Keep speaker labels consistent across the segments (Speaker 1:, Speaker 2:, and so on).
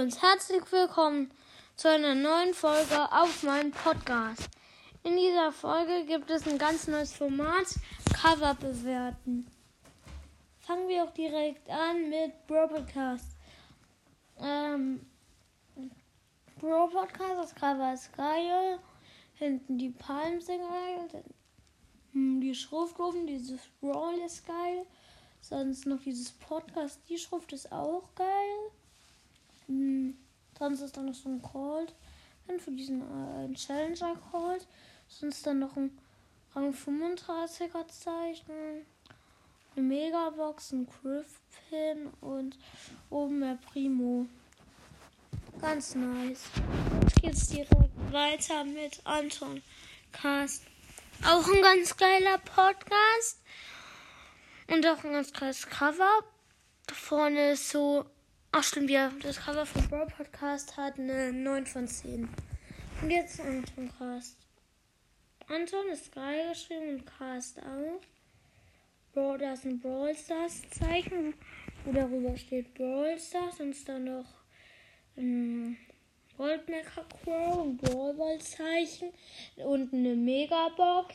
Speaker 1: und herzlich willkommen zu einer neuen Folge auf meinem Podcast. In dieser Folge gibt es ein ganz neues Format, Cover bewerten. Fangen wir auch direkt an mit Bro Podcast. Ähm, Bro Podcast, das Cover ist geil. Hinten die Palmen sind geil. Die Schrift oben, dieses Brawl ist geil. Sonst noch dieses Podcast, die Schrift ist auch geil. Hm, sonst ist da noch so ein Cold. Dann für diesen äh, Challenger Cold. Sonst dann noch ein Rang 35er Zeichen. Eine Megabox, ein Griffpin und oben der Primo. Ganz nice. Jetzt geht's direkt weiter mit Anton Cast. Auch ein ganz geiler Podcast. Und auch ein ganz geiles Cover. Vorne ist so Ach stimmt, ja. Das Cover vom Brawl Podcast hat eine 9 von 10. Und jetzt Anton Cast. Anton ist geil geschrieben und Cast auch. Brawl, da ist ein Brawl Stars Zeichen, wo darüber steht Brawl Stars und ist dann noch ein Goldmecker Crow, ein Brawl Ball Zeichen und eine Megabox.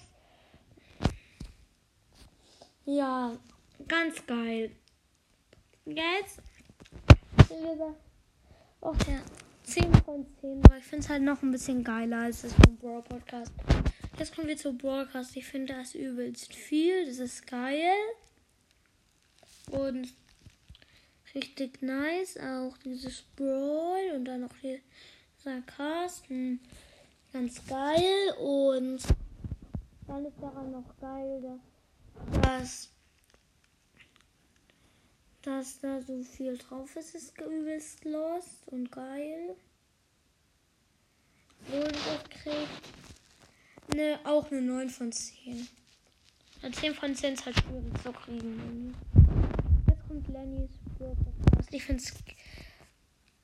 Speaker 1: Ja, ganz geil. Jetzt gesagt, auch ja, 10 von 10, weil ich finde es halt noch ein bisschen geiler als das vom Brawl Podcast. Jetzt kommen wir zu Broadcast. Ich finde das übelst viel. Das ist geil. Und richtig nice. Auch dieses Brawl und dann noch dieser Cast. Hm, ganz geil. Und dann ist daran noch geil, dass dass da so viel drauf ist, ist übelst lost und geil. Und es kriegt eine, auch eine 9 von 10. Eine 10 von 10 ist halt schwierig zu kriegen. Jetzt kommt Lennys Podcast. Ich finde es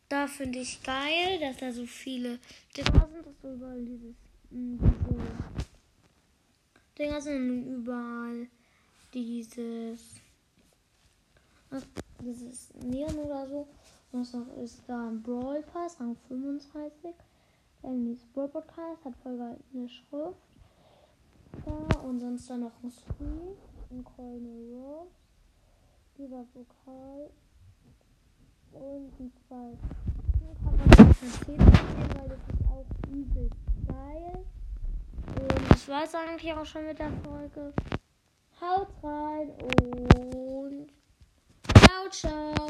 Speaker 1: da finde ich geil, dass da so viele Dinger sind, dass so überall dieses hm, diese Dinger sind und überall dieses dieses Neon oder so. Und noch ist da ein Brawl Pass, Rang 35. Dann das Brawl Podcast hat voll eine Schrift. Da und sonst dann noch ein Screen, ein Coin Rose, dieser Pokal und ein zwei. Kann man eine 10 sehen, weil das ist auch übelst geil. Und das war es eigentlich auch schon mit der Folge. Haut rein und 生